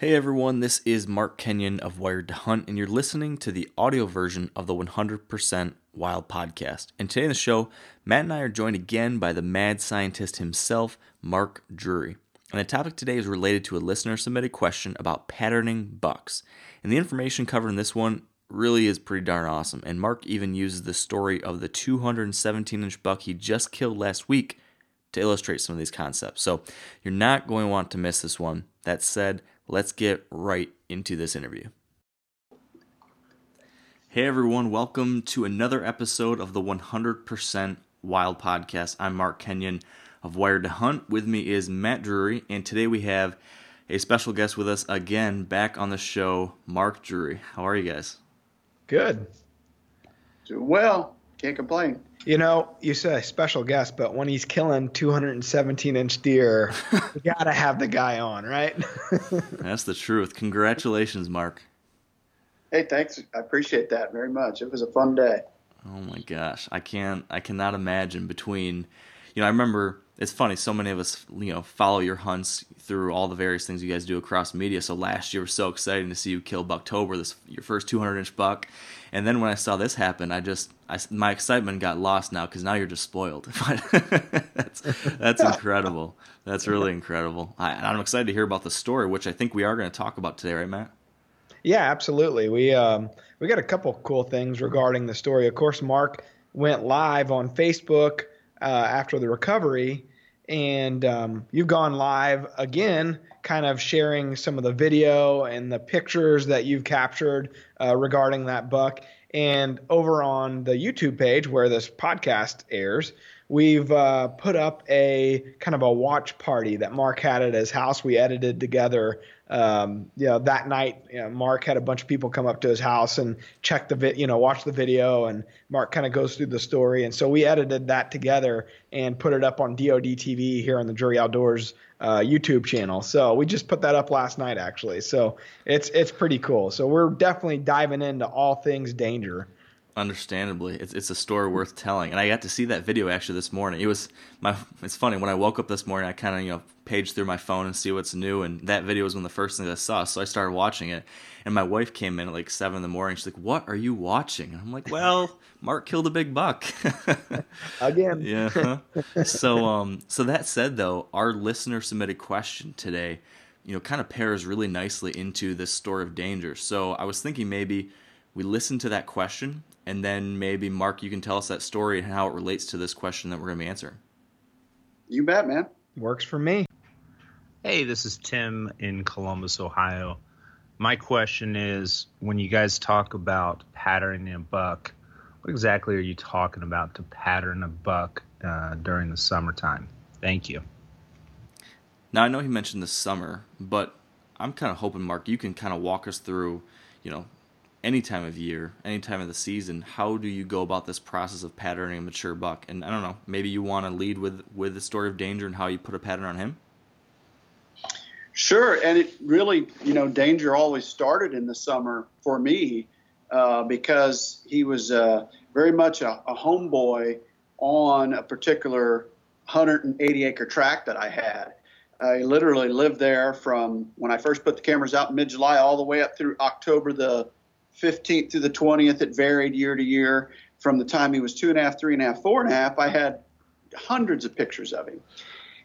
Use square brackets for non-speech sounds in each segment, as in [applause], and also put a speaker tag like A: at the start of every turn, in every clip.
A: Hey everyone, this is Mark Kenyon of Wired to Hunt, and you're listening to the audio version of the 100% Wild podcast. And today in the show, Matt and I are joined again by the mad scientist himself, Mark Drury. And the topic today is related to a listener submitted question about patterning bucks. And the information covered in this one really is pretty darn awesome. And Mark even uses the story of the 217 inch buck he just killed last week to illustrate some of these concepts. So you're not going to want to miss this one. That said, let's get right into this interview. Hey everyone, welcome to another episode of the 100% Wild Podcast. I'm Mark Kenyon of Wired to Hunt. With me is Matt Drury, and today we have a special guest with us again back on the show, Mark Drury. How are you guys?
B: Good.
C: Doing well. Can't complain.
B: You know, you say special guest, but when he's killing 217 inch deer, you [laughs] gotta have the guy on, right? [laughs]
A: That's the truth. Congratulations, Mark.
C: Hey, thanks. I appreciate that very much. It was a fun day.
A: Oh my gosh, I can't. I cannot imagine between. You know, I remember. It's funny. So many of us, you know, follow your hunts through all the various things you guys do across media. So last year was so exciting to see you kill Bucktober, this your first 200 inch buck, and then when I saw this happen, I just I, my excitement got lost now because now you're just spoiled. [laughs] that's that's incredible. That's really incredible. I, I'm excited to hear about the story, which I think we are going to talk about today, right, Matt?
B: Yeah, absolutely. We um, we got a couple cool things regarding the story. Of course, Mark went live on Facebook uh, after the recovery, and um, you've gone live again, kind of sharing some of the video and the pictures that you've captured uh, regarding that buck. And over on the YouTube page where this podcast airs, we've uh, put up a kind of a watch party that Mark had at his house. We edited together. Um, you know, that night, you know, Mark had a bunch of people come up to his house and check the vi- you know, watch the video, and Mark kind of goes through the story. And so we edited that together and put it up on DoD TV here on the Drury Outdoors uh, YouTube channel. So we just put that up last night, actually. So it's it's pretty cool. So we're definitely diving into all things danger.
A: Understandably, it's it's a story worth telling, and I got to see that video actually this morning. It was my. It's funny when I woke up this morning, I kind of you know page through my phone and see what's new, and that video was one of the first things I saw. So I started watching it, and my wife came in at like seven in the morning. She's like, "What are you watching?" And I'm like, "Well, Mark killed a big buck [laughs]
B: again."
A: yeah. So um, so that said, though, our listener submitted question today, you know, kind of pairs really nicely into this story of danger. So I was thinking maybe we listen to that question and then maybe Mark, you can tell us that story and how it relates to this question that we're going to be answering.
C: You bet, man.
B: Works for me.
D: Hey, this is Tim in Columbus, Ohio. My question is when you guys talk about patterning a buck, what exactly are you talking about to pattern a buck uh, during the summertime? Thank you.
A: Now, I know he mentioned the summer, but I'm kind of hoping, Mark, you can kind of walk us through, you know, any time of year, any time of the season, how do you go about this process of patterning a mature buck? And I don't know, maybe you want to lead with with the story of danger and how you put a pattern on him.
C: Sure, and it really, you know, danger always started in the summer for me uh, because he was uh, very much a, a homeboy on a particular 180 acre tract that I had. I literally lived there from when I first put the cameras out in mid July all the way up through October the 15th through the 20th. It varied year to year. From the time he was two and a half, three and a half, four and a half, I had hundreds of pictures of him.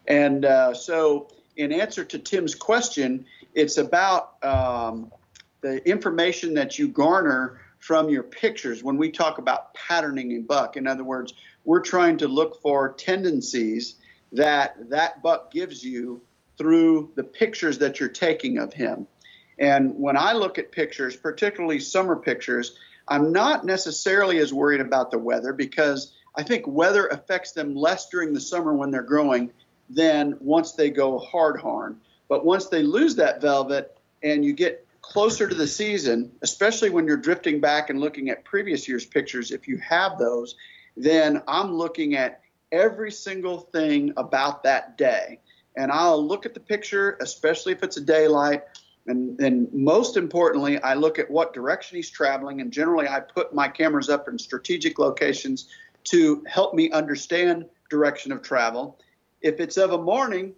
C: And uh, so, in answer to Tim's question, it's about um, the information that you garner from your pictures when we talk about patterning a buck. In other words, we're trying to look for tendencies that that buck gives you through the pictures that you're taking of him. And when I look at pictures, particularly summer pictures, I'm not necessarily as worried about the weather because I think weather affects them less during the summer when they're growing than once they go hard horn. But once they lose that velvet and you get closer to the season, especially when you're drifting back and looking at previous year's pictures, if you have those, then I'm looking at every single thing about that day. And I'll look at the picture, especially if it's a daylight. And, and most importantly, I look at what direction he's traveling, and generally I put my cameras up in strategic locations to help me understand direction of travel. If it's of a morning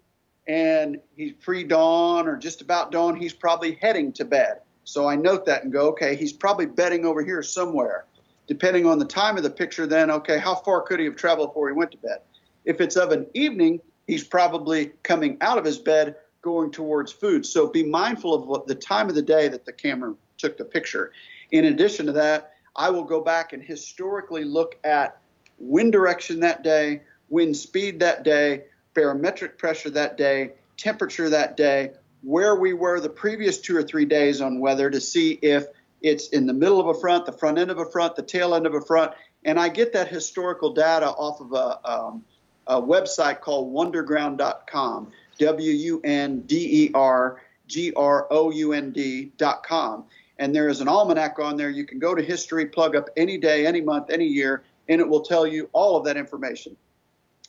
C: and he's pre dawn or just about dawn, he's probably heading to bed. So I note that and go, okay, he's probably bedding over here somewhere. Depending on the time of the picture, then, okay, how far could he have traveled before he went to bed? If it's of an evening, he's probably coming out of his bed going towards food. So be mindful of what the time of the day that the camera took the picture. In addition to that, I will go back and historically look at wind direction that day, wind speed that day, barometric pressure that day, temperature that day, where we were the previous two or three days on weather to see if it's in the middle of a front, the front end of a front, the tail end of a front. And I get that historical data off of a, um, a website called wunderground.com, W U N D E R G R O U N D.com. And there is an almanac on there. You can go to history, plug up any day, any month, any year, and it will tell you all of that information.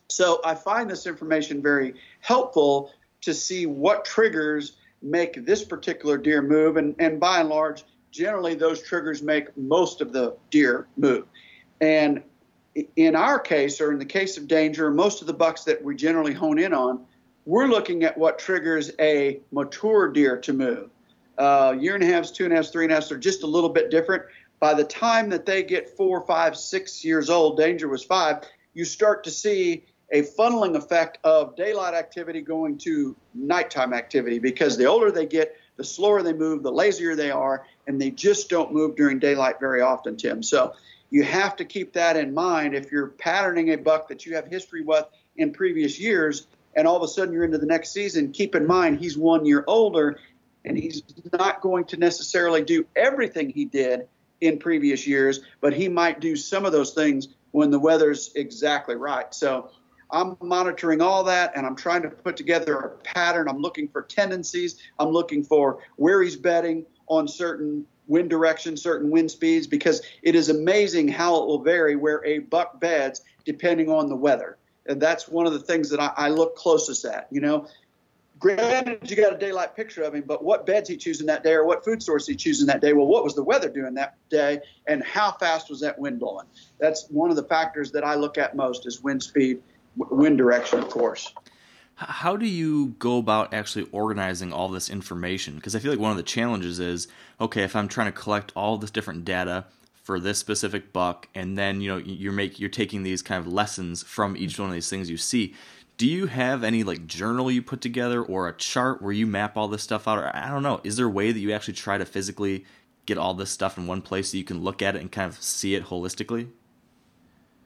C: So I find this information very helpful to see what triggers make this particular deer move. And, and by and large, generally those triggers make most of the deer move. And in our case, or in the case of danger, most of the bucks that we generally hone in on, we're looking at what triggers a mature deer to move. Uh, year and a half, two and a half, three and a half are just a little bit different. By the time that they get four, five, six years old, danger was five, you start to see a funneling effect of daylight activity going to nighttime activity because the older they get, the slower they move, the lazier they are, and they just don't move during daylight very often, Tim. So you have to keep that in mind if you're patterning a buck that you have history with in previous years, and all of a sudden you're into the next season. Keep in mind he's one year older, and he's not going to necessarily do everything he did in previous years, but he might do some of those things when the weather's exactly right. So I'm monitoring all that and I'm trying to put together a pattern. I'm looking for tendencies. I'm looking for where he's betting on certain wind directions, certain wind speeds, because it is amazing how it will vary where a buck beds depending on the weather. And that's one of the things that I, I look closest at. You know, granted, you got a daylight picture of him, but what beds he choosing that day or what food source he choosing that day? Well, what was the weather doing that day and how fast was that wind blowing? That's one of the factors that I look at most is wind speed wind direction, of course.
A: How do you go about actually organizing all this information? Because I feel like one of the challenges is okay, if I'm trying to collect all this different data for this specific buck, and then you know you're make you're taking these kind of lessons from each one of these things you see. Do you have any like journal you put together or a chart where you map all this stuff out? Or I don't know. Is there a way that you actually try to physically get all this stuff in one place so you can look at it and kind of see it holistically?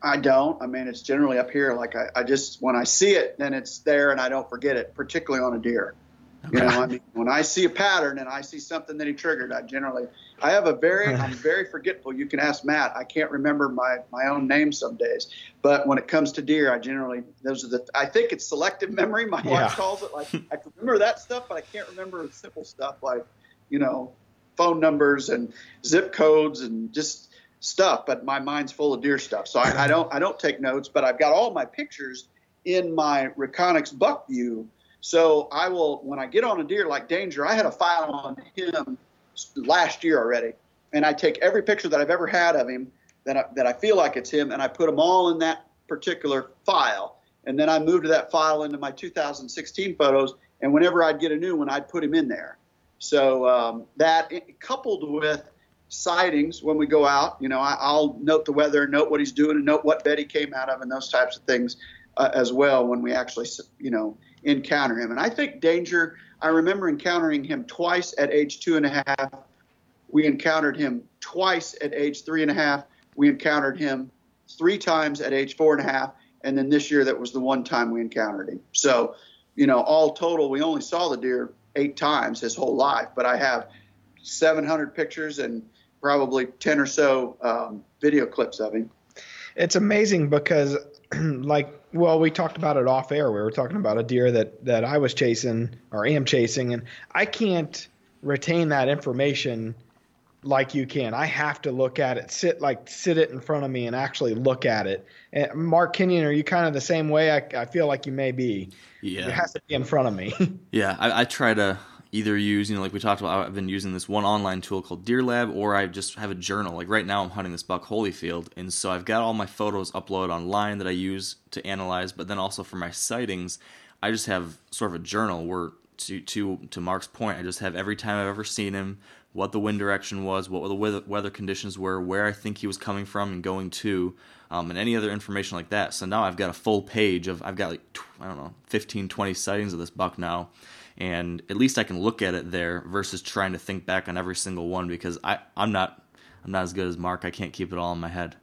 C: I don't. I mean, it's generally up here. Like I, I just when I see it, then it's there, and I don't forget it. Particularly on a deer. You know, I mean, when I see a pattern and I see something that he triggered, I generally, I have a very, I'm very forgetful. You can ask Matt. I can't remember my my own name some days, but when it comes to deer, I generally, those are the, I think it's selective memory. My yeah. wife calls it. Like I can remember that stuff, but I can't remember simple stuff like, you know, phone numbers and zip codes and just stuff, but my mind's full of deer stuff. So I, I, don't I don't take notes, but I've got all my pictures in my Reconyx Buck View. So I will when I get on a deer like Danger, I had a file on him last year already, and I take every picture that I've ever had of him that I, that I feel like it's him, and I put them all in that particular file. And then I moved that file into my 2016 photos, and whenever I'd get a new one, I'd put him in there. So um, that coupled with sightings when we go out. You know, I, will note the weather, note what he's doing, and note what bed he came out of, and those types of things uh, as well when we actually, you know, encounter him. And I think danger. I remember encountering him twice at age two and a half. We encountered him twice at age three and a half. We encountered him three times at age four and a half. And then this year, that was the one time we encountered him. So, you know, all total, we only saw the deer eight times his whole life, but I have 700 pictures and probably 10 or so um, video clips of him.
B: It's amazing because, [clears throat] like, well, we talked about it off air. We were talking about a deer that, that I was chasing or am chasing, and I can't retain that information like you can. I have to look at it, sit like sit it in front of me and actually look at it. And Mark Kenyon, are you kind of the same way? I, I feel like you may be.
A: Yeah,
B: it has to be in front of me. [laughs]
A: yeah, I, I try to either use, you know, like we talked about, I've been using this one online tool called Deer Lab, or I just have a journal. Like right now, I'm hunting this buck Holyfield, and so I've got all my photos uploaded online that I use to analyze, but then also for my sightings, I just have sort of a journal where to to to Mark's point, I just have every time I've ever seen him, what the wind direction was, what the weather, weather conditions were, where I think he was coming from and going to, um, and any other information like that. So now I've got a full page of, I've got like, I don't know, 15, 20 sightings of this buck now. And at least I can look at it there versus trying to think back on every single one because I, I'm not, I'm not as good as Mark. I can't keep it all in my head.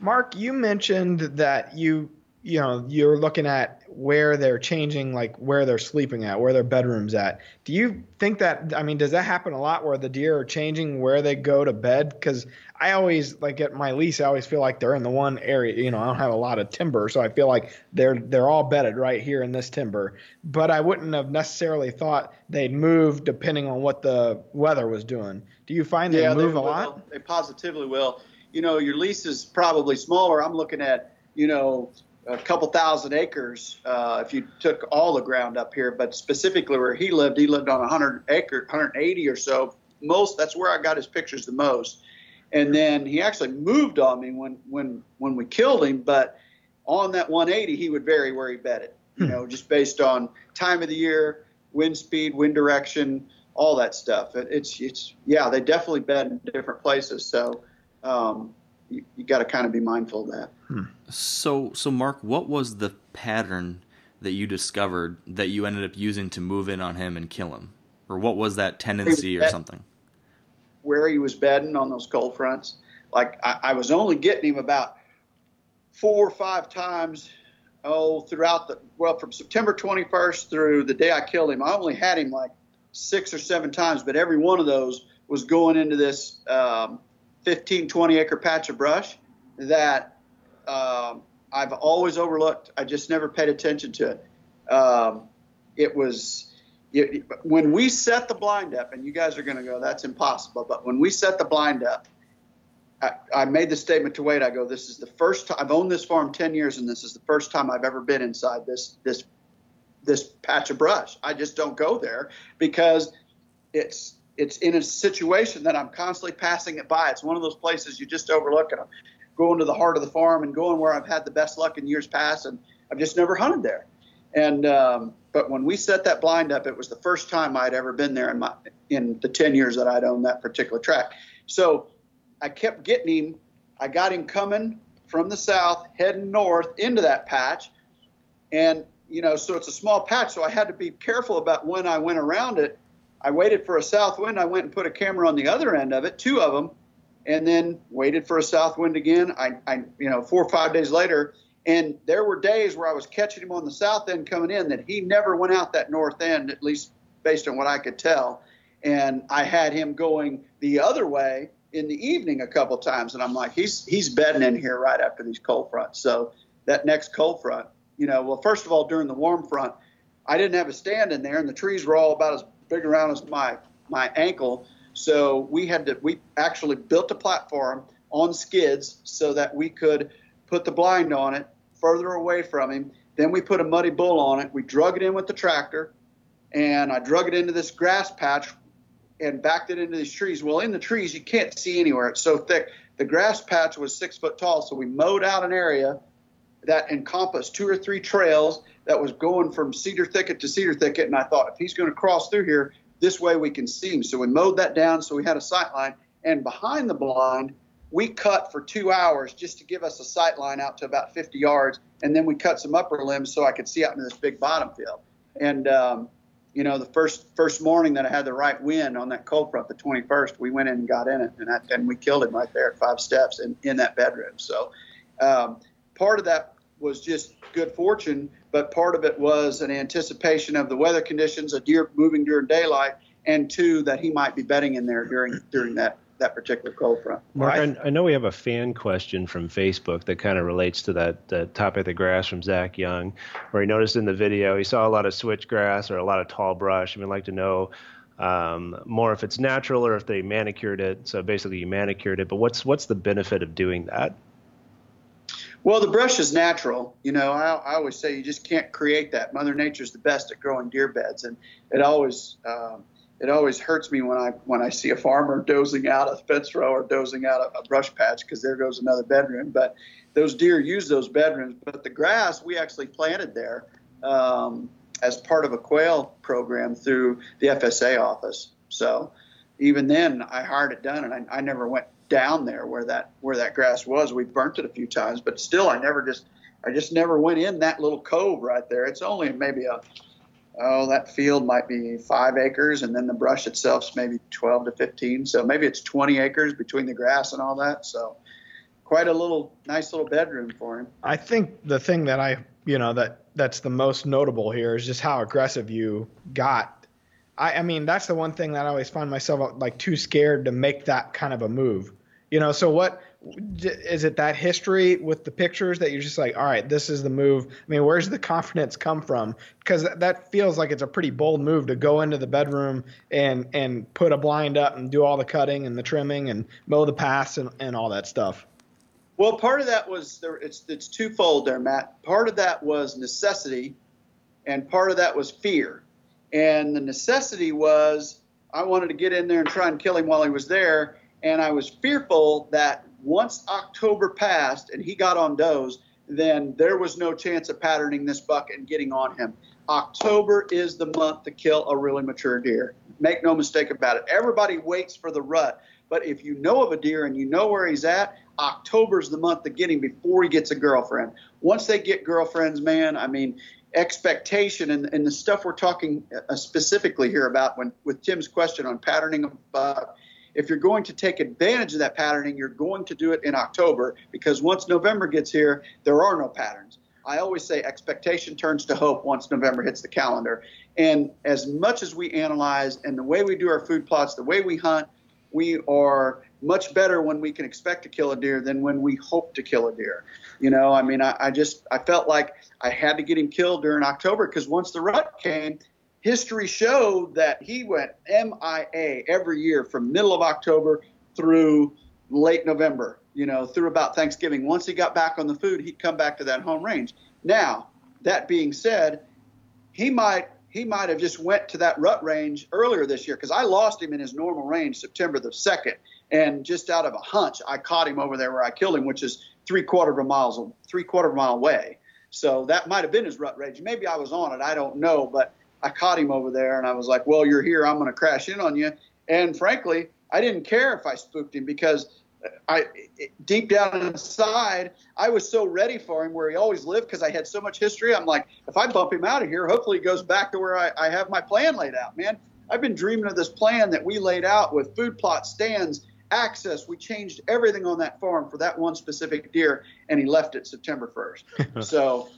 B: Mark, you mentioned that you you know you're looking at where they're changing like where they're sleeping at where their bedrooms at. Do you think that i mean does that happen a lot where the deer are changing where they go to bed? Because i always like at my lease i always feel like they're in the one area you know i don't have a lot of timber so i feel like they're they're all bedded right here in this timber. But i wouldn't have necessarily thought they'd move depending on what the weather was doing. Do you find they
C: yeah,
B: move
C: they
B: a lot?
C: They positively will. You know your lease is probably smaller. I'm looking at you know a couple thousand acres uh, if you took all the ground up here. But specifically where he lived, he lived on 100 acre, 180 or so. Most that's where I got his pictures the most. And then he actually moved on me when when when we killed him. But on that 180, he would vary where he bedded. You hmm. know, just based on time of the year, wind speed, wind direction, all that stuff. It, it's it's yeah, they definitely bed in different places. So. Um, you, you got to kind of be mindful of that.
A: Hmm. So, so Mark, what was the pattern that you discovered that you ended up using to move in on him and kill him, or what was that tendency or something?
C: Where he was bedding on those cold fronts, like I, I was only getting him about four or five times oh throughout the well from September 21st through the day I killed him. I only had him like six or seven times, but every one of those was going into this um, 15, 20 acre patch of brush that um, I've always overlooked. I just never paid attention to it. Um, it was it, when we set the blind up, and you guys are going to go, that's impossible. But when we set the blind up, I, I, made the statement to Wade. I go, this is the first time I've owned this farm 10 years, and this is the first time I've ever been inside this this this patch of brush. I just don't go there because it's it's in a situation that I'm constantly passing it by. It's one of those places you just overlook, and I'm going to the heart of the farm and going where I've had the best luck in years past, and I've just never hunted there. And um, but when we set that blind up, it was the first time I'd ever been there in my in the 10 years that I'd owned that particular track. So I kept getting him. I got him coming from the south, heading north into that patch, and you know, so it's a small patch, so I had to be careful about when I went around it I waited for a south wind. I went and put a camera on the other end of it, two of them, and then waited for a south wind again. I, I, you know, four or five days later, and there were days where I was catching him on the south end coming in that he never went out that north end, at least based on what I could tell. And I had him going the other way in the evening a couple times, and I'm like, he's he's bedding in here right after these cold fronts. So that next cold front, you know, well, first of all, during the warm front, I didn't have a stand in there, and the trees were all about as big around as my my ankle. So we had to we actually built a platform on skids so that we could put the blind on it further away from him. Then we put a muddy bull on it. We drug it in with the tractor, and I drug it into this grass patch and backed it into these trees. Well, in the trees you can't see anywhere; it's so thick. The grass patch was six foot tall, so we mowed out an area that encompassed two or three trails that was going from cedar thicket to cedar thicket. And I thought, if he's going to cross through here, this way we can see him. So we mowed that down so we had a sight line. And behind the blind, we cut for two hours just to give us a sight line out to about 50 yards. And then we cut some upper limbs so I could see out into this big bottom field. And, um, you know, the first first morning that I had the right wind on that cold front, the 21st, we went in and got in it, and, I, and we killed him right there at five steps in, in that bedroom. So um, part of that was just good fortune, but part of it was an anticipation of the weather conditions, a deer moving during daylight, and two that he might be bedding in there during during that that particular cold front.
E: Mark, I, I know we have a fan question from Facebook that kind of relates to that, that topic of the grass from Zach Young, where he noticed in the video he saw a lot of switchgrass or a lot of tall brush. I would like to know um, more if it's natural or if they manicured it. So basically, you manicured it, but what's what's the benefit of doing that?
C: Well, the brush is natural. You know, I, I always say you just can't create that. Mother Nature's the best at growing deer beds, and it always um, it always hurts me when I when I see a farmer dozing out a fence row or dozing out a, a brush patch because there goes another bedroom. But those deer use those bedrooms. But the grass we actually planted there. Um, as part of a quail program through the FSA office. So even then, I hired it done, and I, I never went down there where that where that grass was. We burnt it a few times, but still, I never just I just never went in that little cove right there. It's only maybe a oh that field might be five acres, and then the brush itself's maybe 12 to 15. So maybe it's 20 acres between the grass and all that. So quite a little nice little bedroom for him.
B: I think the thing that I you know that that's the most notable here is just how aggressive you got I, I mean, that's the one thing that I always find myself uh, like too scared to make that kind of a move. You know, so what is it that history with the pictures that you're just like, all right, this is the move? I mean, where's the confidence come from? Because that feels like it's a pretty bold move to go into the bedroom and and put a blind up and do all the cutting and the trimming and mow the paths and, and all that stuff.
C: Well, part of that was there. It's it's twofold there, Matt. Part of that was necessity, and part of that was fear. And the necessity was I wanted to get in there and try and kill him while he was there. And I was fearful that once October passed and he got on does, then there was no chance of patterning this buck and getting on him. October is the month to kill a really mature deer. Make no mistake about it. Everybody waits for the rut. But if you know of a deer and you know where he's at, October's the month to get him before he gets a girlfriend. Once they get girlfriends, man, I mean, expectation and, and the stuff we're talking uh, specifically here about when with Tim's question on patterning buck. If you're going to take advantage of that patterning, you're going to do it in October because once November gets here, there are no patterns. I always say expectation turns to hope once November hits the calendar. And as much as we analyze and the way we do our food plots, the way we hunt, we are much better when we can expect to kill a deer than when we hope to kill a deer. You know, I mean, I, I just I felt like I had to get him killed during October because once the rut came, history showed that he went MIA every year from middle of October through late November. You know, through about Thanksgiving. Once he got back on the food, he'd come back to that home range. Now, that being said, he might he might have just went to that rut range earlier this year because I lost him in his normal range September the second, and just out of a hunch, I caught him over there where I killed him, which is three quarter of a mile three quarter of a mile away. So that might have been his rut range. Maybe I was on it. I don't know, but I caught him over there, and I was like, "Well, you're here. I'm going to crash in on you." And frankly, I didn't care if I spooked him because I deep down inside, I was so ready for him where he always lived because I had so much history. I'm like, if I bump him out of here, hopefully he goes back to where I, I have my plan laid out. Man, I've been dreaming of this plan that we laid out with food plot stands, access. We changed everything on that farm for that one specific deer, and he left it September 1st. [laughs] so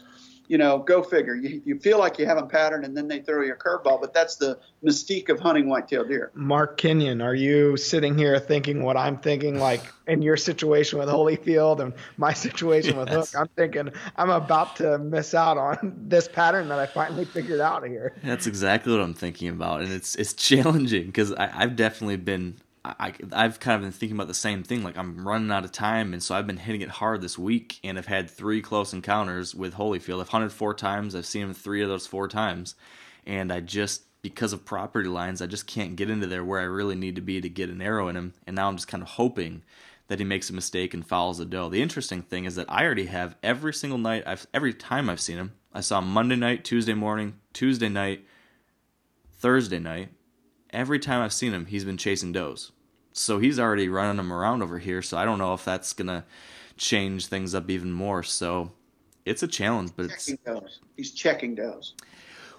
C: you know, go figure. You, you feel like you have a pattern, and then they throw you a curveball. But that's the mystique of hunting white-tailed deer.
B: Mark Kenyon, are you sitting here thinking what I'm thinking? Like in your situation with Holyfield and my situation with. Hook, I'm thinking I'm about to miss out on this pattern that I finally figured out here.
A: That's exactly what I'm thinking about, and it's it's challenging because I've definitely been I, I've kind of been thinking about the same thing. Like I'm running out of time, and so I've been hitting it hard this week, and I've had three close encounters with Holyfield. I've hunted four times. I've seen him three of those four times, and I just because of property lines, I just can't get into there where I really need to be to get an arrow in him. And now I'm just kind of hoping that he makes a mistake and fouls a doe. The interesting thing is that I already have every single night, I've every time I've seen him. I saw him Monday night, Tuesday morning, Tuesday night, Thursday night. Every time I've seen him, he's been chasing does. So he's already running them around over here. So I don't know if that's gonna change things up even more. So it's a challenge, but
C: checking it's he's checking does.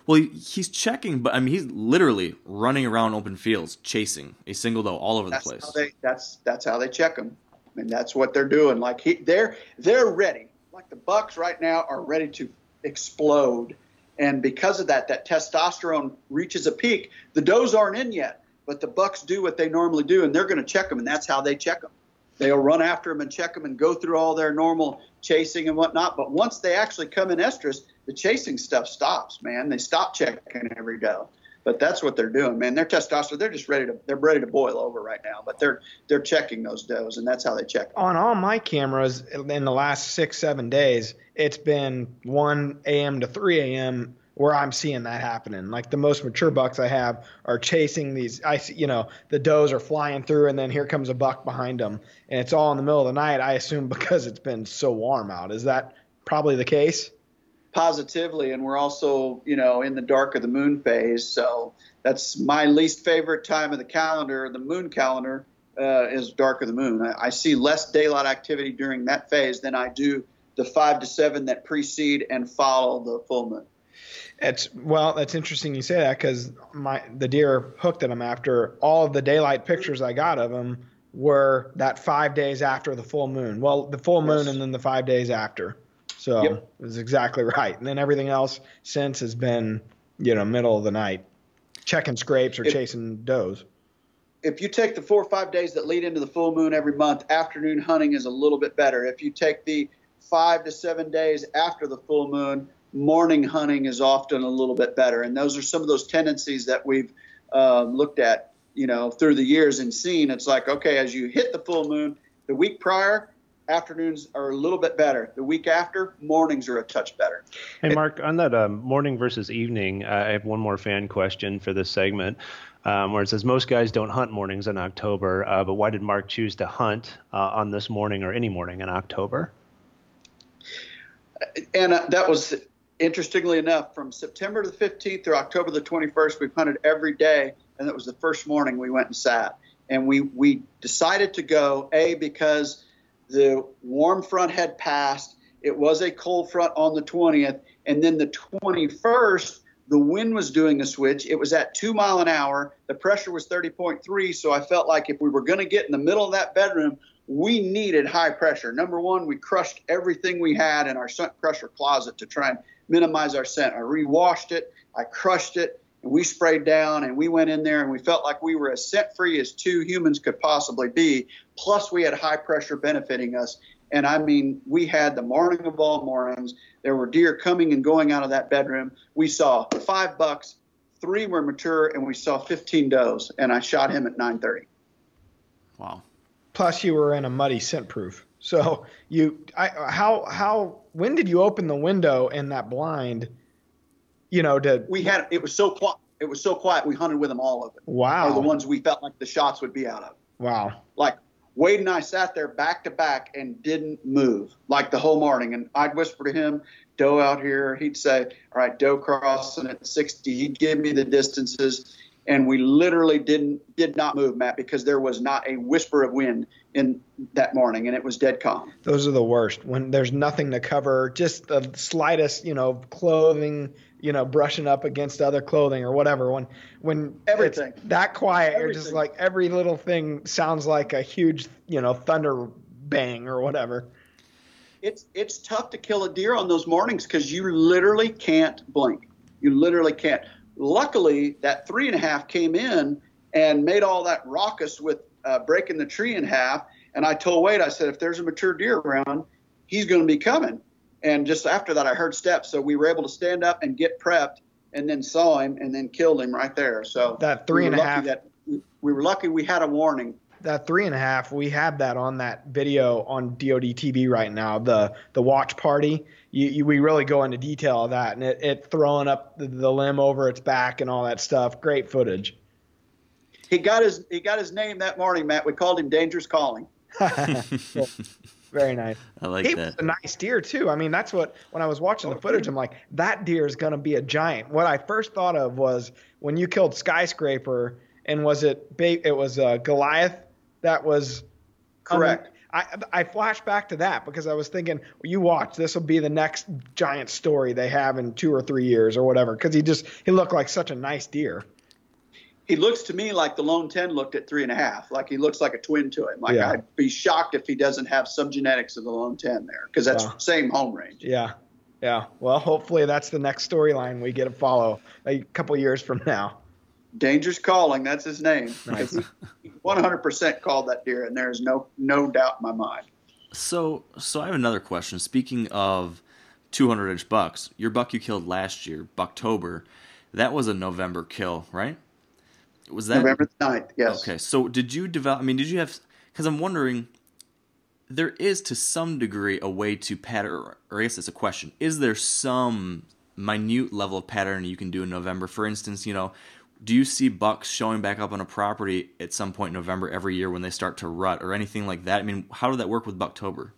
A: Well, he's checking, but I mean, he's literally running around open fields, chasing a single doe all over
C: that's
A: the place.
C: They, that's that's how they check them. and that's what they're doing. Like he, they're they're ready. Like the bucks right now are ready to explode, and because of that, that testosterone reaches a peak. The does aren't in yet, but the Bucks do what they normally do, and they're going to check them, and that's how they check them. They'll run after them and check them and go through all their normal chasing and whatnot. But once they actually come in estrus, the chasing stuff stops, man. They stop checking every doe. But that's what they're doing, man. Their testosterone, they're just ready to they're ready to boil over right now. But they're they're checking those does, and that's how they check. Them.
B: On all my cameras in the last six seven days, it's been 1 a.m. to 3 a.m where I'm seeing that happening. Like the most mature bucks I have are chasing these. I see, you know, the does are flying through, and then here comes a buck behind them, and it's all in the middle of the night. I assume [laughs] because it's been so warm out. Is that probably the case?
C: positively, and we're also, you know, in the dark of the moon phase. So that's my least favorite time of the calendar, the moon calendar, uh, is dark of the moon. I, I, see less daylight activity during that phase than I do the five to seven that precede and follow the full moon.
B: It's well, that's interesting you say that because my the deer hooked at him after all of the daylight pictures I got of him were that five days after the full moon. Well, the full moon yes. and then the five days after. So yep. it was exactly [laughs] right. And then everything else since has been, you know, middle of the night, checking scrapes or if, chasing does.
C: If you take the four or five days that lead into the full moon every month, afternoon hunting is a little bit better. If you take the five to seven days after the full moon, morning hunting is often a little bit better. And those are some of those tendencies that we've uh, looked at, you know, through the years and seen. It's like, okay, as you hit the full moon, the week prior, afternoons are a little bit better. The week after, mornings are a touch better.
E: Hey, Mark, on that um, morning versus evening, I have one more fan question for this segment. Um, where it says most guys don't hunt mornings in October, uh, but why did Mark choose to hunt uh, on this morning or any morning in October?
C: And uh, that was interestingly enough, from September the 15th through October the 21st, we hunted every day, and that was the first morning we went and sat. And we we decided to go a because the warm front had passed. It was a cold front on the 20th, and then the 21st, the wind was doing a switch. It was at two mile an hour. The pressure was 30.3, so I felt like if we were going to get in the middle of that bedroom, we needed high pressure. Number one, we crushed everything we had in our scent crusher closet to try and minimize our scent. I rewashed it, I crushed it, and we sprayed down and we went in there and we felt like we were as scent free as two humans could possibly be. Plus, we had high pressure benefiting us. And I mean, we had the morning of all mornings. There were deer coming and going out of that bedroom. We saw five bucks, three were mature, and we saw 15 does. And I shot him at 9:30.
A: Wow.
B: Plus, you were in a muddy scent proof. So you, I, how, how, when did you open the window in that blind? You know, to
C: we had it was so quiet. It was so quiet. We hunted with them all of it.
B: Wow.
C: Or the ones we felt like the shots would be out of.
B: Wow.
C: Like Wade and I sat there back to back and didn't move like the whole morning. And I'd whisper to him, doe out here. He'd say, all right, doe crossing at 60. He'd give me the distances and we literally didn't did not move, Matt, because there was not a whisper of wind in that morning, and it was dead calm.
B: Those are the worst when there's nothing to cover, just the slightest, you know, clothing, you know, brushing up against other clothing or whatever. When when
C: everything
B: that quiet, everything. you're just like every little thing sounds like a huge, you know, thunder bang or whatever.
C: It's it's tough to kill a deer on those mornings because you literally can't blink. You literally can't. Luckily, that three and a half came in and made all that raucous with uh, breaking the tree in half. And I told Wade, I said, if there's a mature deer around, he's going to be coming. And just after that, I heard steps. So we were able to stand up and get prepped and then saw him and then killed him right there. So
B: that three we and a half. That,
C: we were lucky we had a warning.
B: That three and a half, we have that on that video on DoD TV right now. The the watch party you, you, we really go into detail of that and it, it throwing up the, the, limb over its back and all that stuff. Great footage.
C: He got his he got his name that morning, Matt. We called him Dangerous Calling. [laughs] [laughs]
B: Very nice.
A: I like
B: he
A: that.
B: was a nice deer too. I mean, that's what when I was watching the footage, I'm like, that deer is going to be a giant. What I first thought of was when you killed Skyscraper, and was it it was uh, Goliath that was um,
C: correct.
B: I I flashed back to that because I was thinking, you watch, this will be the next giant story they have in two or three years or whatever. Because he just he looked like such a nice deer.
C: He looks to me like the lone ten looked at three and a half. Like he looks like a twin to him. Like yeah. I'd be shocked if he doesn't have some genetics of the lone ten there because that's wow. same home range.
B: Yeah, yeah. Well, hopefully that's the next storyline we get to follow a couple years from now.
C: Dangerous Calling, that's his name. [laughs] Nice. 100% called that deer, and there is no no doubt in my mind.
A: So, so I have another question. Speaking of 200 inch bucks, your buck you killed last year, Bucktober, that was a November kill, right? Was that
C: November 9th? Yes.
A: Okay. So, did you develop? I mean, did you have? Because I'm wondering, there is to some degree a way to pattern, or I guess it's a question. Is there some minute level of pattern you can do in November? For instance, you know, do you see bucks showing back up on a property at some point in November every year when they start to rut or anything like that? I mean, how did that work with Bucktober?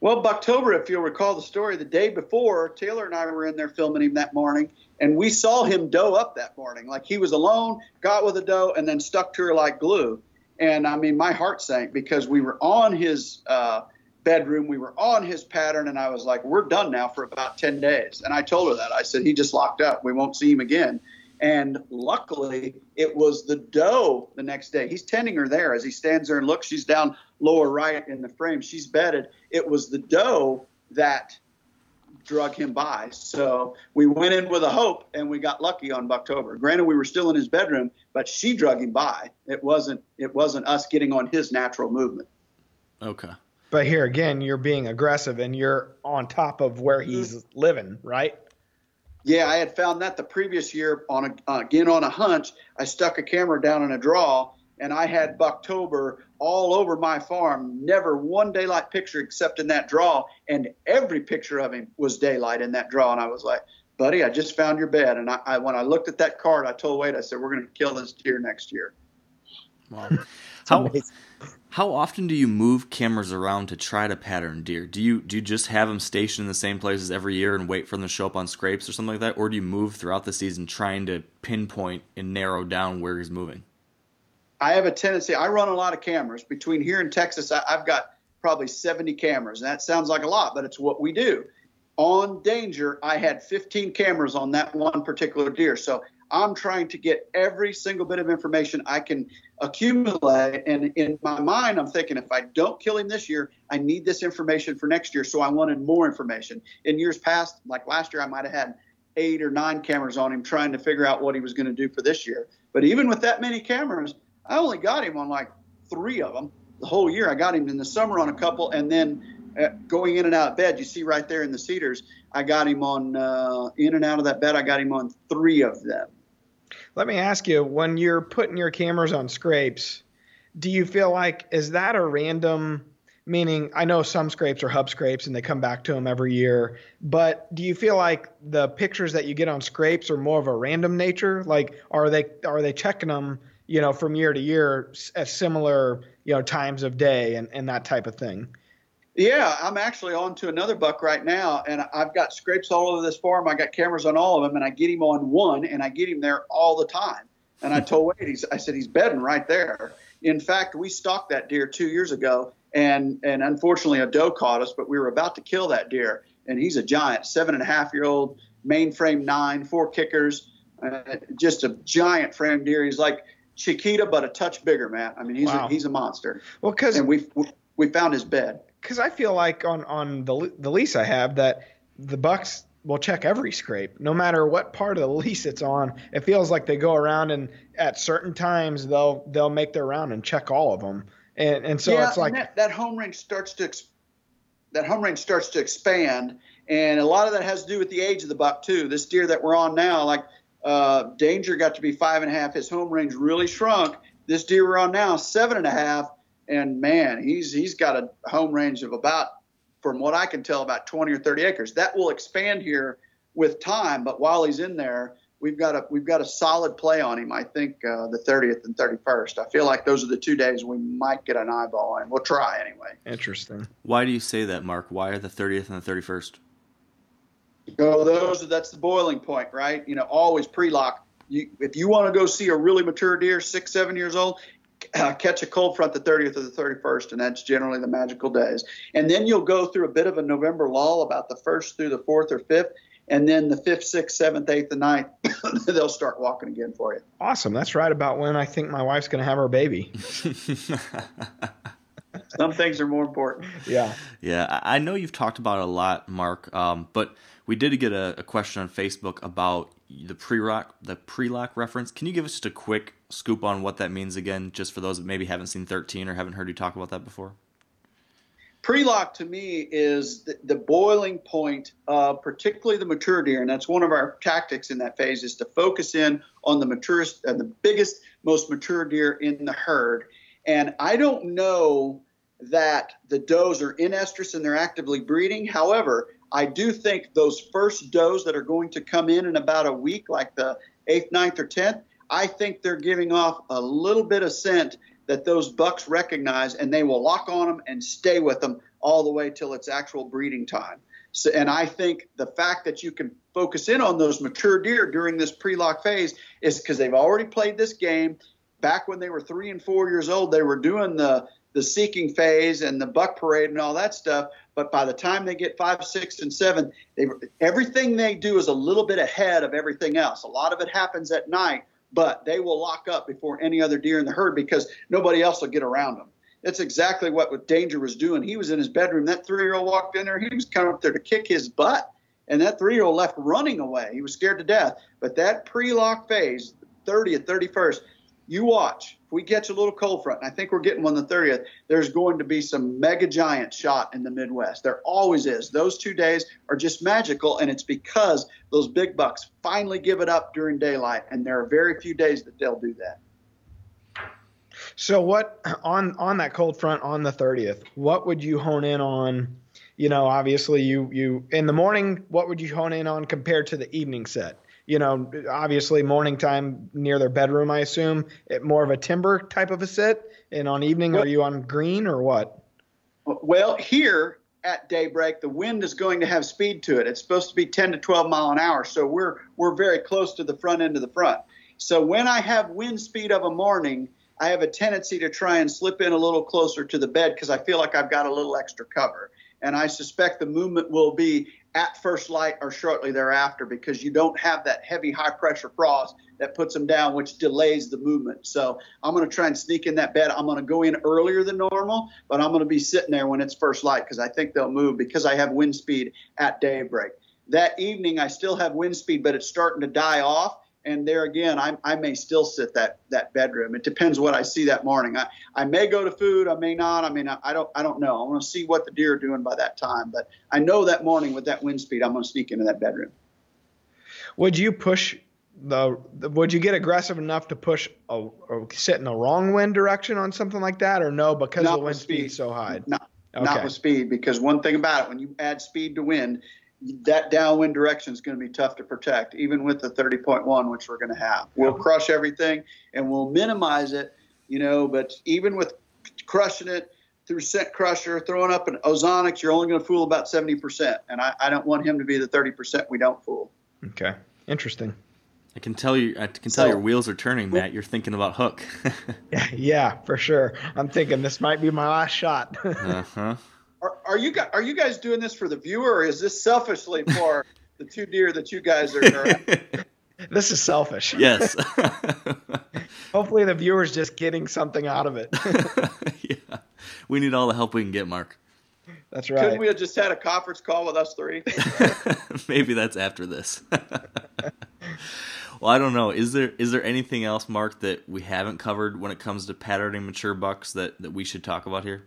C: Well, Bucktober, if you'll recall the story, the day before, Taylor and I were in there filming him that morning, and we saw him doe up that morning. Like he was alone, got with a doe, and then stuck to her like glue. And I mean, my heart sank because we were on his uh, bedroom, we were on his pattern, and I was like, we're done now for about 10 days. And I told her that. I said, he just locked up. We won't see him again. And luckily, it was the doe the next day. He's tending her there as he stands there and looks. She's down lower right in the frame. She's bedded. It was the doe that drug him by. So we went in with a hope and we got lucky on Bucktober. Granted, we were still in his bedroom, but she drug him by. It wasn't it wasn't us getting on his natural movement.
A: Okay.
B: But here again, you're being aggressive and you're on top of where he's mm-hmm. living, right?
C: Yeah, I had found that the previous year on a, uh, again on a hunch. I stuck a camera down in a draw, and I had Bucktober all over my farm. Never one daylight picture except in that draw, and every picture of him was daylight in that draw. And I was like, "Buddy, I just found your bed." And I, I when I looked at that card, I told Wade, I said, "We're going to kill this deer next year."
A: Wow. [laughs] How how often do you move cameras around to try to pattern deer? Do you do you just have them stationed in the same places every year and wait for them to show up on scrapes or something like that, or do you move throughout the season trying to pinpoint and narrow down where he's moving?
C: I have a tendency. I run a lot of cameras between here and Texas. I, I've got probably 70 cameras, and that sounds like a lot, but it's what we do. On danger, I had 15 cameras on that one particular deer. So I'm trying to get every single bit of information I can accumulate. And in my mind, I'm thinking if I don't kill him this year, I need this information for next year. So I wanted more information. In years past, like last year, I might have had eight or nine cameras on him trying to figure out what he was going to do for this year. But even with that many cameras, I only got him on like three of them the whole year. I got him in the summer on a couple, and then uh, going in and out of bed, you see right there in the cedars, I got him on uh, in and out of that bed. I got him on three of them.
B: Let me ask you: when you're putting your cameras on scrapes, do you feel like is that a random? Meaning, I know some scrapes are hub scrapes and they come back to them every year, but do you feel like the pictures that you get on scrapes are more of a random nature? Like, are they are they checking them, you know, from year to year at similar, you know, times of day and, and that type of thing?
C: Yeah, I'm actually on to another buck right now, and I've got scrapes all over this farm. I got cameras on all of them, and I get him on one, and I get him there all the time. And I [laughs] told Wade, he's, I said he's bedding right there. In fact, we stalked that deer two years ago, and and unfortunately a doe caught us, but we were about to kill that deer, and he's a giant, seven and a half year old, mainframe nine, four kickers, uh, just a giant frame deer. He's like Chiquita, but a touch bigger, man. I mean, he's wow. a, he's a monster.
B: Well, because
C: and we we found his bed
B: because I feel like on on the the lease I have that the Bucks will check every scrape, no matter what part of the [laughs] lease it's on. It feels like they go around and at certain times they'll they'll make their round and check all of them, and and so
C: yeah,
B: it's like
C: that, that, home range starts to that home range starts to expand, and a lot of that has to do with the age of the buck too. This deer that we're on now, like uh, Danger, got to be five and a half. His home range really shrunk. This deer we're on now, seven and a half and man, he's he's got a home range of about, from what I can tell, about 20 or 30 acres. That will expand here with time, but while he's in there, we've got a we've got a solid play on him. I think uh, the 30th and 31st. I feel like those are the two days we might get an eyeball on. We'll try anyway.
B: Interesting.
A: Why do you say that, Mark? Why are the 30th and the 31st?
C: So those that's the boiling point, right? You know, always pre-lock. You, if you want to go see a really mature deer, six, seven years old, uh, catch a cold front the 30th or the 31st, and that's generally the magical days. And then you'll go through a bit of a November lull about the 1st through the 4th or 5th, and then the 5th, 6th, 7th, 8th, and 9th, [coughs] they'll start walking again for you.
B: Awesome. That's right about when I think my wife's going to have her baby. [laughs]
C: Some things are more important.
B: Yeah.
A: Yeah. I know you've talked about it a lot, Mark, um, but we did get a, a question on Facebook about the pre-lock the pre-lock reference. Can you give us just a quick scoop on what that means again, just for those that maybe haven't seen 13 or haven't heard you talk about that before?
C: Pre-lock to me is the, the boiling point of particularly the mature deer, and that's one of our tactics in that phase is to focus in on the maturest, uh, the biggest, most mature deer in the herd. And I don't know that the does are in estrus and they're actively breeding. However, I do think those first does that are going to come in in about a week, like the 8th, ninth, or 10th, I think they're giving off a little bit of scent that those bucks recognize and they will lock on them and stay with them all the way till it's actual breeding time. So, and I think the fact that you can focus in on those mature deer during this pre-lock phase is because they've already played this game. Back when they were three and four years old, they were doing the the seeking phase and the buck parade and all that stuff. But by the time they get five, six, and seven, they, everything they do is a little bit ahead of everything else. A lot of it happens at night, but they will lock up before any other deer in the herd because nobody else will get around them. That's exactly what Danger was doing. He was in his bedroom. That three year old walked in there. He was coming up there to kick his butt. And that three year old left running away. He was scared to death. But that pre lock phase, 30th, 31st, you watch. We catch a little cold front, and I think we're getting one the 30th, there's going to be some mega giant shot in the Midwest. There always is. Those two days are just magical, and it's because those big bucks finally give it up during daylight, and there are very few days that they'll do that.
B: So what on on that cold front on the 30th? What would you hone in on? You know, obviously you you in the morning. What would you hone in on compared to the evening set? You know, obviously morning time near their bedroom. I assume it more of a timber type of a sit. And on evening, well, are you on green or what?
C: Well, here at daybreak, the wind is going to have speed to it. It's supposed to be 10 to 12 mile an hour, so we're we're very close to the front end of the front. So when I have wind speed of a morning, I have a tendency to try and slip in a little closer to the bed because I feel like I've got a little extra cover. And I suspect the movement will be at first light or shortly thereafter because you don't have that heavy high pressure frost that puts them down, which delays the movement. So I'm going to try and sneak in that bed. I'm going to go in earlier than normal, but I'm going to be sitting there when it's first light because I think they'll move because I have wind speed at daybreak. That evening, I still have wind speed, but it's starting to die off and there again, I, I may still sit that that bedroom. It depends what I see that morning. I, I may go to food, I may not. I mean, I, I don't I don't know. I want to see what the deer are doing by that time. But I know that morning with that wind speed, I'm going to sneak into that bedroom.
B: Would you push the? Would you get aggressive enough to push a, or sit in the wrong wind direction on something like that, or no? Because not the wind speed so high.
C: Not, okay. not with speed, because one thing about it, when you add speed to wind, that downwind direction is going to be tough to protect, even with the 30.1, which we're going to have. We'll crush everything and we'll minimize it, you know, but even with crushing it through scent crusher, throwing up an ozonics, you're only going to fool about 70%. And I, I don't want him to be the 30% we don't fool.
B: Okay. Interesting.
A: I can tell you. I can tell so, your wheels are turning, Matt. You're thinking about hook.
B: yeah, [laughs] yeah, for sure. I'm thinking this might be my last shot. [laughs] uh huh.
C: Are, are you guys are you guys doing this for the viewer, or is this selfishly for [laughs] the two deer that you guys are? [laughs]
B: this is selfish.
A: Yes. [laughs]
B: Hopefully, the viewer's just getting something out of it.
A: yeah, we need all the help we can get, Mark.
B: That's right.
C: Couldn't we have just had a conference call with us three?
A: Maybe that's after this. well, I don't know. Is there is there anything else, Mark, that we haven't covered when it comes to patterning mature bucks that, that we should talk about here?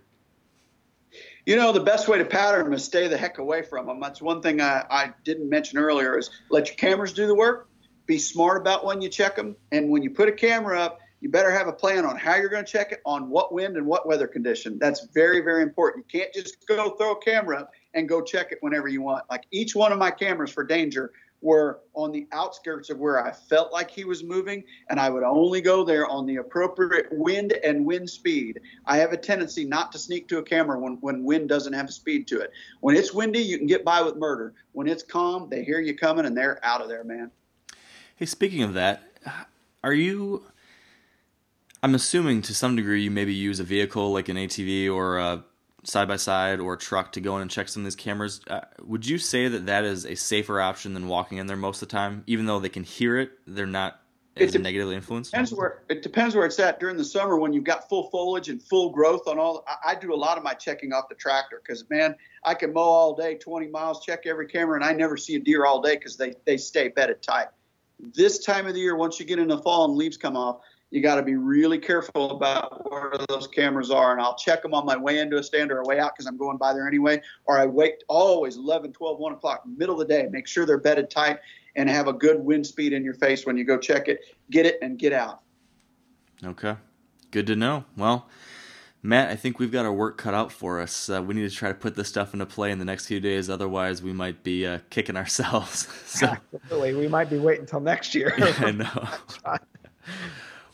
C: You know, the best way to pattern them is stay the heck away from them. That's one thing I, I didn't mention earlier is let your cameras do the work. Be smart about when you check them. And when you put a camera up, you better have a plan on how you're going to check it, on what wind and what weather condition. That's very, very important. You can't just go throw a camera and go check it whenever you want. Like each one of my cameras for danger were on the outskirts of where I felt like he was moving, and I would only go there on the appropriate wind and wind speed. I have a tendency not to sneak to a camera when, when wind doesn't have a speed to it. When it's windy, you can get by with murder. When it's calm, they hear you coming and they're out of there, man.
A: Hey, speaking of that, are you. I'm assuming to some degree you maybe use a vehicle like an ATV or a side by side or truck to go in and check some of these cameras. Uh, would you say that that is a safer option than walking in there most of the time, even though they can hear it? They're not as it negatively influenced.
C: Depends where it depends where it's at during the summer when you've got full foliage and full growth on all. I, I do a lot of my checking off the tractor because man, I can mow all day, 20 miles, check every camera, and I never see a deer all day because they they stay bedded tight. This time of the year, once you get in the fall and leaves come off, you got to be really careful about where those cameras are. And I'll check them on my way into a stand or a way out because I'm going by there anyway. Or I wait always 11, 12, 1 o'clock, middle of the day. Make sure they're bedded tight and have a good wind speed in your face when you go check it. Get it and get out.
A: Okay. Good to know. Well, Matt, I think we've got our work cut out for us. Uh, we need to try to put this stuff into play in the next few days. Otherwise, we might be uh, kicking [laughs] ourselves. so,
B: Absolutely. We might be waiting until next year.
A: Yeah, [laughs] I know. [laughs]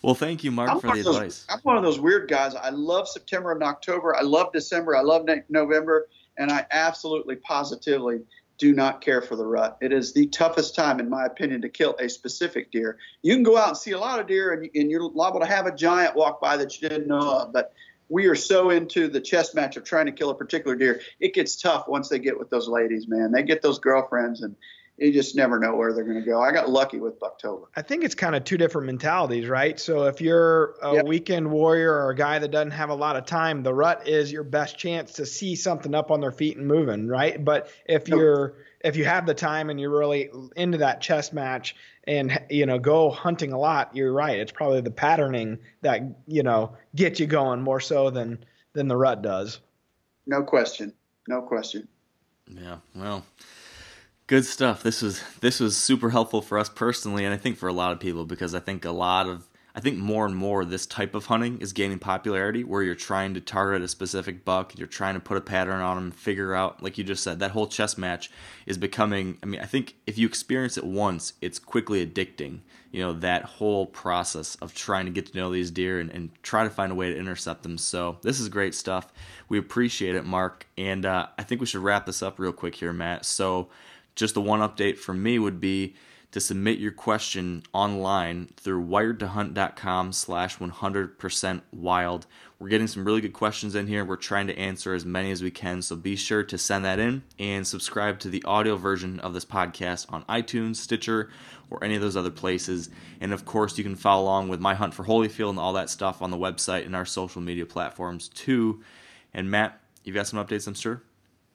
A: Well, thank you, Mark, I'm for the
C: those,
A: advice.
C: I'm one of those weird guys. I love September and October. I love December. I love November, and I absolutely, positively do not care for the rut. It is the toughest time, in my opinion, to kill a specific deer. You can go out and see a lot of deer, and, and you're liable to have a giant walk by that you didn't know of. But we are so into the chess match of trying to kill a particular deer. It gets tough once they get with those ladies, man. They get those girlfriends, and you just never know where they're going to go. I got lucky with Bucktober.
B: I think it's kind of two different mentalities, right? So if you're a yep. weekend warrior or a guy that doesn't have a lot of time, the rut is your best chance to see something up on their feet and moving, right? But if you're if you have the time and you're really into that chess match and you know go hunting a lot, you're right. It's probably the patterning that you know gets you going more so than than the rut does.
C: No question. No question.
A: Yeah. Well, Good stuff. This was this was super helpful for us personally, and I think for a lot of people because I think a lot of I think more and more this type of hunting is gaining popularity where you're trying to target a specific buck, you're trying to put a pattern on them, figure out, like you just said, that whole chess match is becoming. I mean, I think if you experience it once, it's quickly addicting. You know, that whole process of trying to get to know these deer and, and try to find a way to intercept them. So, this is great stuff. We appreciate it, Mark. And uh, I think we should wrap this up real quick here, Matt. So, just the one update from me would be to submit your question online through wiredtohunt.com slash 100% wild. We're getting some really good questions in here. We're trying to answer as many as we can, so be sure to send that in and subscribe to the audio version of this podcast on iTunes, Stitcher, or any of those other places. And of course, you can follow along with my hunt for Holyfield and all that stuff on the website and our social media platforms too. And Matt, you've got some updates, I'm sure?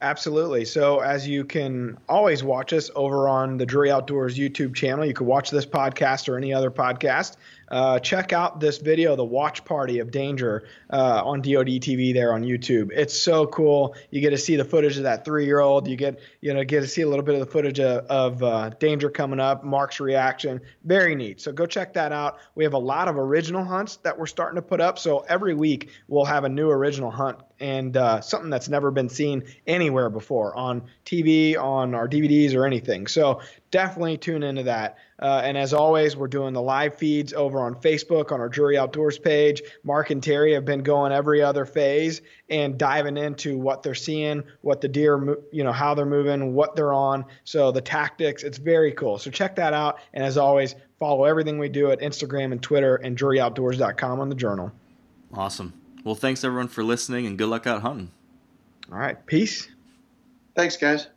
B: Absolutely. So, as you can always watch us over on the Drury Outdoors YouTube channel, you can watch this podcast or any other podcast uh, check out this video, the watch party of danger uh, on DoD TV there on YouTube. It's so cool. You get to see the footage of that three-year-old. You get you know get to see a little bit of the footage of, of uh, danger coming up. Mark's reaction, very neat. So go check that out. We have a lot of original hunts that we're starting to put up. So every week we'll have a new original hunt and uh, something that's never been seen anywhere before on TV, on our DVDs, or anything. So definitely tune into that. Uh, and as always, we're doing the live feeds over on Facebook on our Drury Outdoors page. Mark and Terry have been going every other phase and diving into what they're seeing, what the deer, you know, how they're moving, what they're on. So the tactics, it's very cool. So check that out. And as always, follow everything we do at Instagram and Twitter and druryoutdoors.com on the journal.
A: Awesome. Well, thanks everyone for listening and good luck out hunting.
B: All right. Peace.
C: Thanks, guys.